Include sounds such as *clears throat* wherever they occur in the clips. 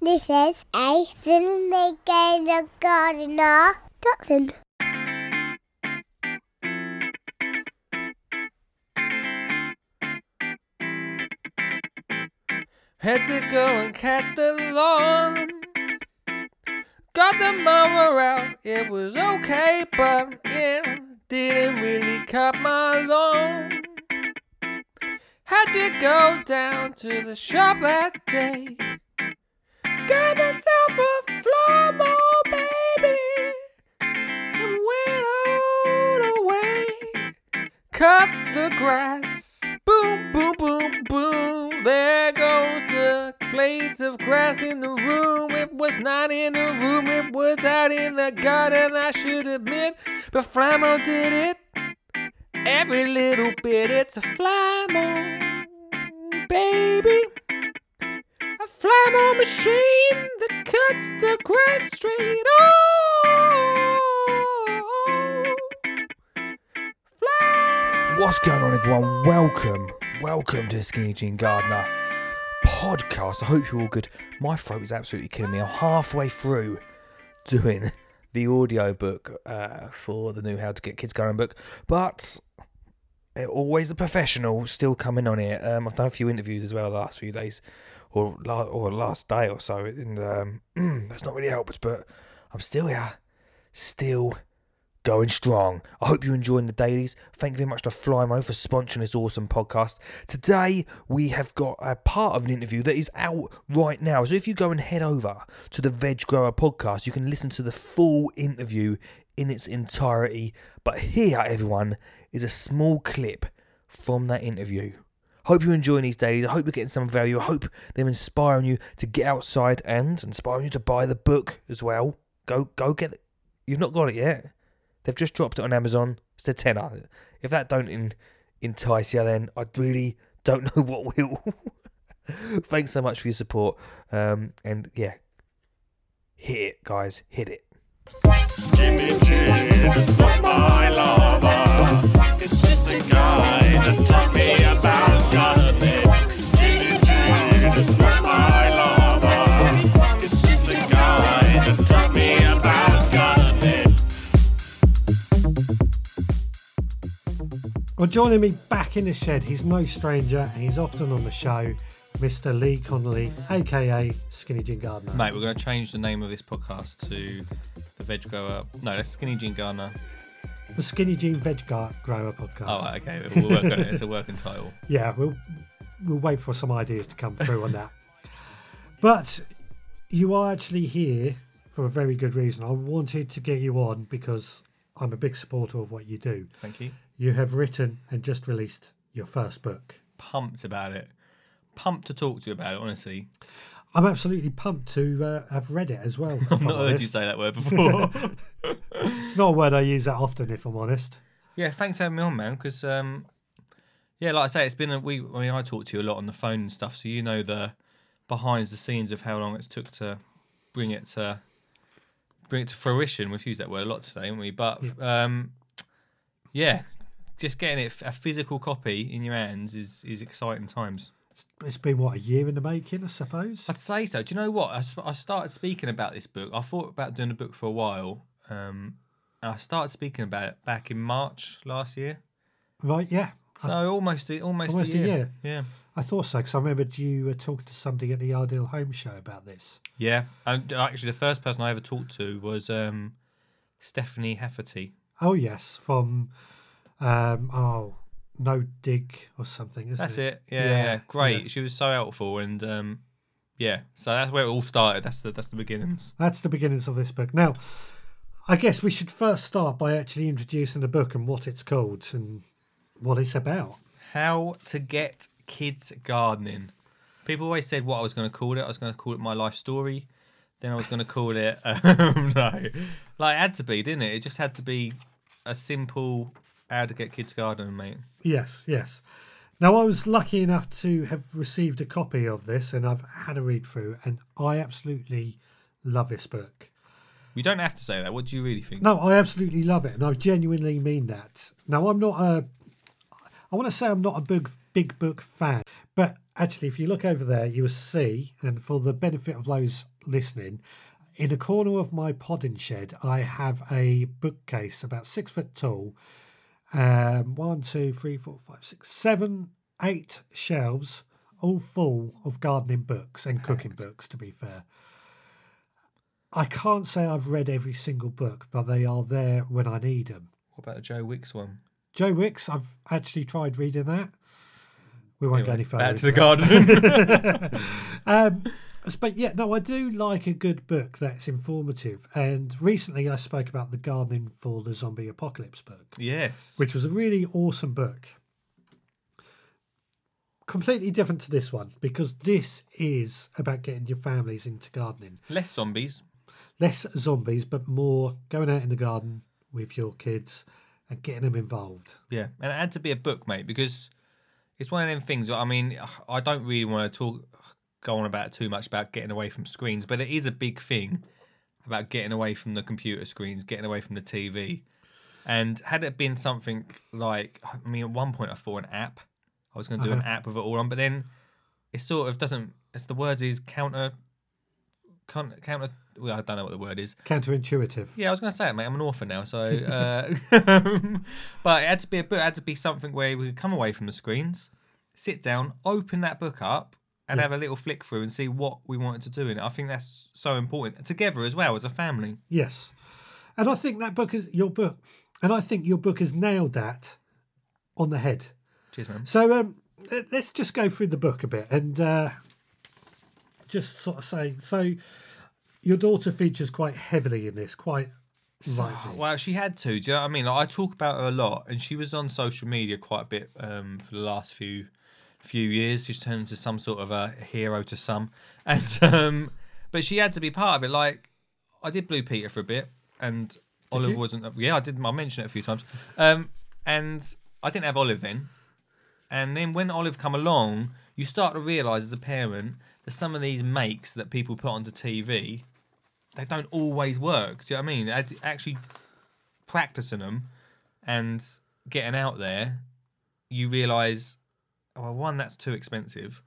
This is a Cinemaker Gardener Dotson. Had to go and cut the lawn. Got the mower out, it was okay, but it didn't really cut my lawn. Had to go down to the shop that day. Got myself a floor baby, and went all the way. Cut the grass, boom, boom, boom, boom. There goes the blades of grass in the room. It was not in the room, it was out in the garden. I should admit, but Flymo did it. Every little bit, it's a Flymo, baby. Flymo machine that cuts the grass straight. Oh. What's going on, everyone? Welcome, welcome to Skinny Jean Gardener podcast. I hope you're all good. My throat is absolutely killing me. I'm halfway through doing the audio book uh, for the new How to Get Kids Going book, but always a professional still coming on here. Um, I've done a few interviews as well the last few days, or la- or last day or so, and um, *clears throat* that's not really helped. But I'm still here, still going strong. I hope you're enjoying the dailies. Thank you very much to Flymo for sponsoring this awesome podcast. Today we have got a part of an interview that is out right now. So if you go and head over to the Veg Grower podcast, you can listen to the full interview in its entirety. But here, everyone, is a small clip from that interview. Hope you're enjoying these dailies. I hope you're getting some value. I hope they're inspiring you to get outside and inspiring you to buy the book as well. Go, go get it. You've not got it yet. They've just dropped it on Amazon. It's a tenner. If that don't in, entice you, then I really don't *laughs* know what will. *laughs* Thanks so much for your support. Um, and yeah, hit it, guys. Hit it. Joining me back in the shed, he's no stranger and he's often on the show, Mr. Lee Connolly, aka Skinny Jean Gardener. Mate, we're going to change the name of this podcast to the Veg Grower. No, that's Skinny Jean Gardener. The Skinny Jean Veg Grower podcast. Oh, okay. We'll work on it. It's a working title. *laughs* Yeah, we'll we'll wait for some ideas to come through on that. But you are actually here for a very good reason. I wanted to get you on because I'm a big supporter of what you do. Thank you. You have written and just released your first book. Pumped about it. Pumped to talk to you about it, honestly. I'm absolutely pumped to uh, have read it as well. *laughs* I've not heard you say that word before. *laughs* It's not a word I use that often, if I'm honest. yeah, thanks for having me on, man. Because, um, yeah, like I say, it's been a we. I mean, I talk to you a lot on the phone and stuff, so you know the behind the scenes of how long it's took to bring it to bring it to fruition. We've used that word a lot today, haven't we? But um, yeah, just getting it a physical copy in your hands is is exciting times. It's been what a year in the making, I suppose. I'd say so. Do you know what? I started speaking about this book. I thought about doing a book for a while. Um, and I started speaking about it back in March last year. Right? Yeah, So almost a- almost, Almost a a year. year. Yeah. I thought so because I remembered you were talking to somebody at the Ideal Home Show about this. Yeah. And actually, the first person I ever talked to was um, Stephanie Hafferty. Oh yes, from um, oh no dig or something, isn't That's it? it. Yeah, Yeah, yeah, great. yeah. She was so helpful, and um, yeah, so that's where it all started. That's the that's the beginnings. That's the beginnings of this book. Now, I guess we should first start by actually introducing the book and what it's called and what it's about. How to get kids gardening. People always said what I was going to call it. I was going to call it my life story. Then I was going to call it *laughs* um, *laughs* no, like it had to be, didn't it? It just had to be a simple how to get kids gardening, mate. Yes, yes. Now, I was lucky enough to have received a copy of this and I've had a read through, and I absolutely love this book. You don't have to say that. What do you really think? No, I absolutely love it, and I genuinely mean that. Now, I'm not a. I want to say I'm not a big big book fan, but actually, if you look over there, you will see, and for the benefit of those listening, in a corner of my podding shed, I have a bookcase about six foot tall. Um, one, two, three, four, five, six, seven, eight shelves, all full of gardening books and cooking books. To be fair, I can't say I've read every single book, but they are there when I need them. What about the Joe Wicks one? Joe Wicks, I've actually tried reading that. We won't go any further. Back to the garden. *laughs* Um, but yeah, no, I do like a good book that's informative. And recently I spoke about the Gardening for the Zombie Apocalypse book, yes. which was a really awesome book. Completely different to this one because this is about getting your families into gardening. Less zombies. Less zombies, but more going out in the garden with your kids and getting them involved. Yeah, and it had to be a book, mate, because it's one of them things. I mean, I don't really want to talk, go on about too much about getting away from screens, but it is a big thing about getting away from the computer screens, getting away from the TV. And had it been something like, I mean, at one point I thought an app. I was going to do an app with it all on, but then it sort of doesn't. As the words is counter, counter, counter. Well, I don't know what the word is. Counterintuitive. Yeah, I was going to say it, mate. I'm an author now, so. Uh, *laughs* but it had to be a book. It had to be something where we could come away from the screens, sit down, open that book up, and have a little flick through and see what we wanted to do in it. I think that's so important together as well as a family. Yes. And I think that book is your book. And I think your book has nailed that on the head. Cheers, man. So um, let- let's just go through the book a bit and uh, just sort of say so your daughter features quite heavily in this, quite lightly. Well, she had to. Do you know what I mean? Like, I talk about her a lot, and she was on social media quite a bit um, for the last few few years. She's turned into some sort of a hero to some, *laughs* and um, but she had to be part of it. Like I did Blue Peter for a bit, and Olive you? wasn't. Yeah, I did. I mentioned it a few times, um, and I didn't have Olive then. And then when Olive come along, you start to realise as a parent that some of these makes that people put onto TV, they don't always work. Do you know what I mean? Actually practicing them and getting out there, you realise, well, one, that's too expensive.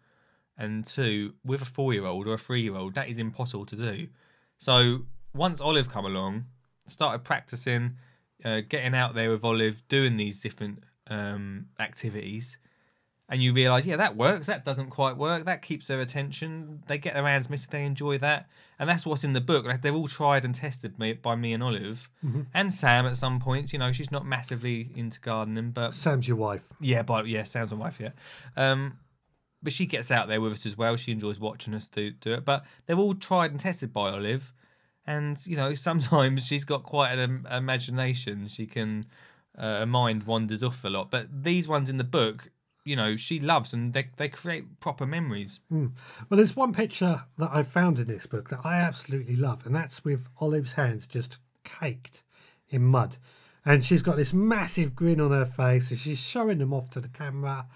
And two, with a four year old or a three year old, that is impossible to do. So once Olive come along, started practicing, uh, getting out there with Olive, doing these different um, activities, and you realise, yeah, that works. That doesn't quite work. That keeps their attention. They get their hands missing. They enjoy that, and that's what's in the book. Like they're all tried and tested me, by me and Olive, and Sam at some points. You know, she's not massively into gardening, but Sam's your wife. yeah, but yeah, Sam's my wife. Yeah, um, but she gets out there with us as well. She enjoys watching us do do it. But they're all tried and tested by Olive, and you know *laughs* sometimes she's got quite an im- imagination. She can uh, her mind wanders off a lot. But these ones in the book, you know, she loves and they they create proper memories. Hmm. Well, there's one picture that I found in this book that I absolutely love, and that's with Olive's hands just caked in mud. And she's got this massive grin on her face, and she's showing them off to the camera.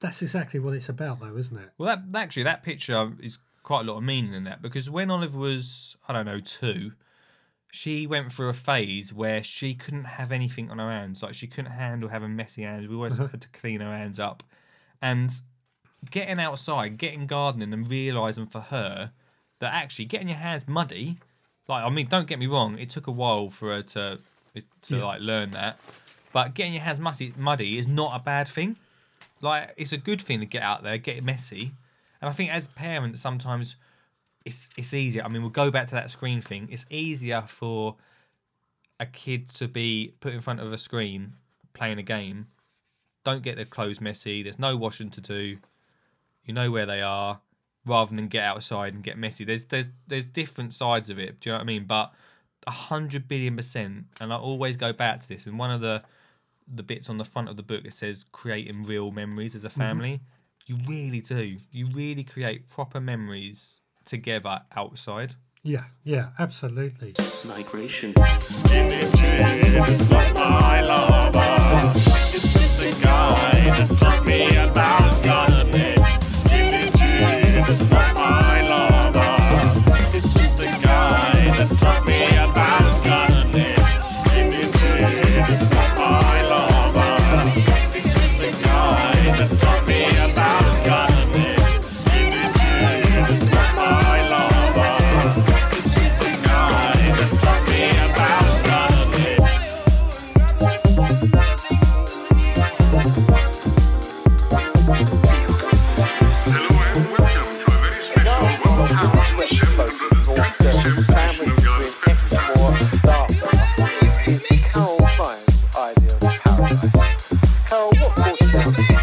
That's exactly what it's about, though, isn't it? Well, that actually that picture is quite a lot of meaning in that because when Olive was I don't know two, she went through a phase where she couldn't have anything on her hands. Like she couldn't handle having messy hands. We always uh-huh. had to clean her hands up, and getting outside, getting gardening, and realizing for her that actually getting your hands muddy, like I mean, don't get me wrong, it took a while for her to to Yeah. like learn that, but getting your hands muddy muddy is not a bad thing like it's a good thing to get out there, get messy. And I think as parents sometimes it's it's easier. I mean, we'll go back to that screen thing. It's easier for a kid to be put in front of a screen playing a game. Don't get their clothes messy. There's no washing to do. You know where they are, rather than get outside and get messy. There's there's there's different sides of it. Do you know what I mean? But a hundred billion percent, and I always go back to this. And one of the the bits on the front of the book it says creating real memories as a mm-hmm. family. You really do. You really create proper memories together outside. Yeah, yeah, absolutely. Migration. Skinny Jane is not my lover. It's just a guy that taught me about yourself.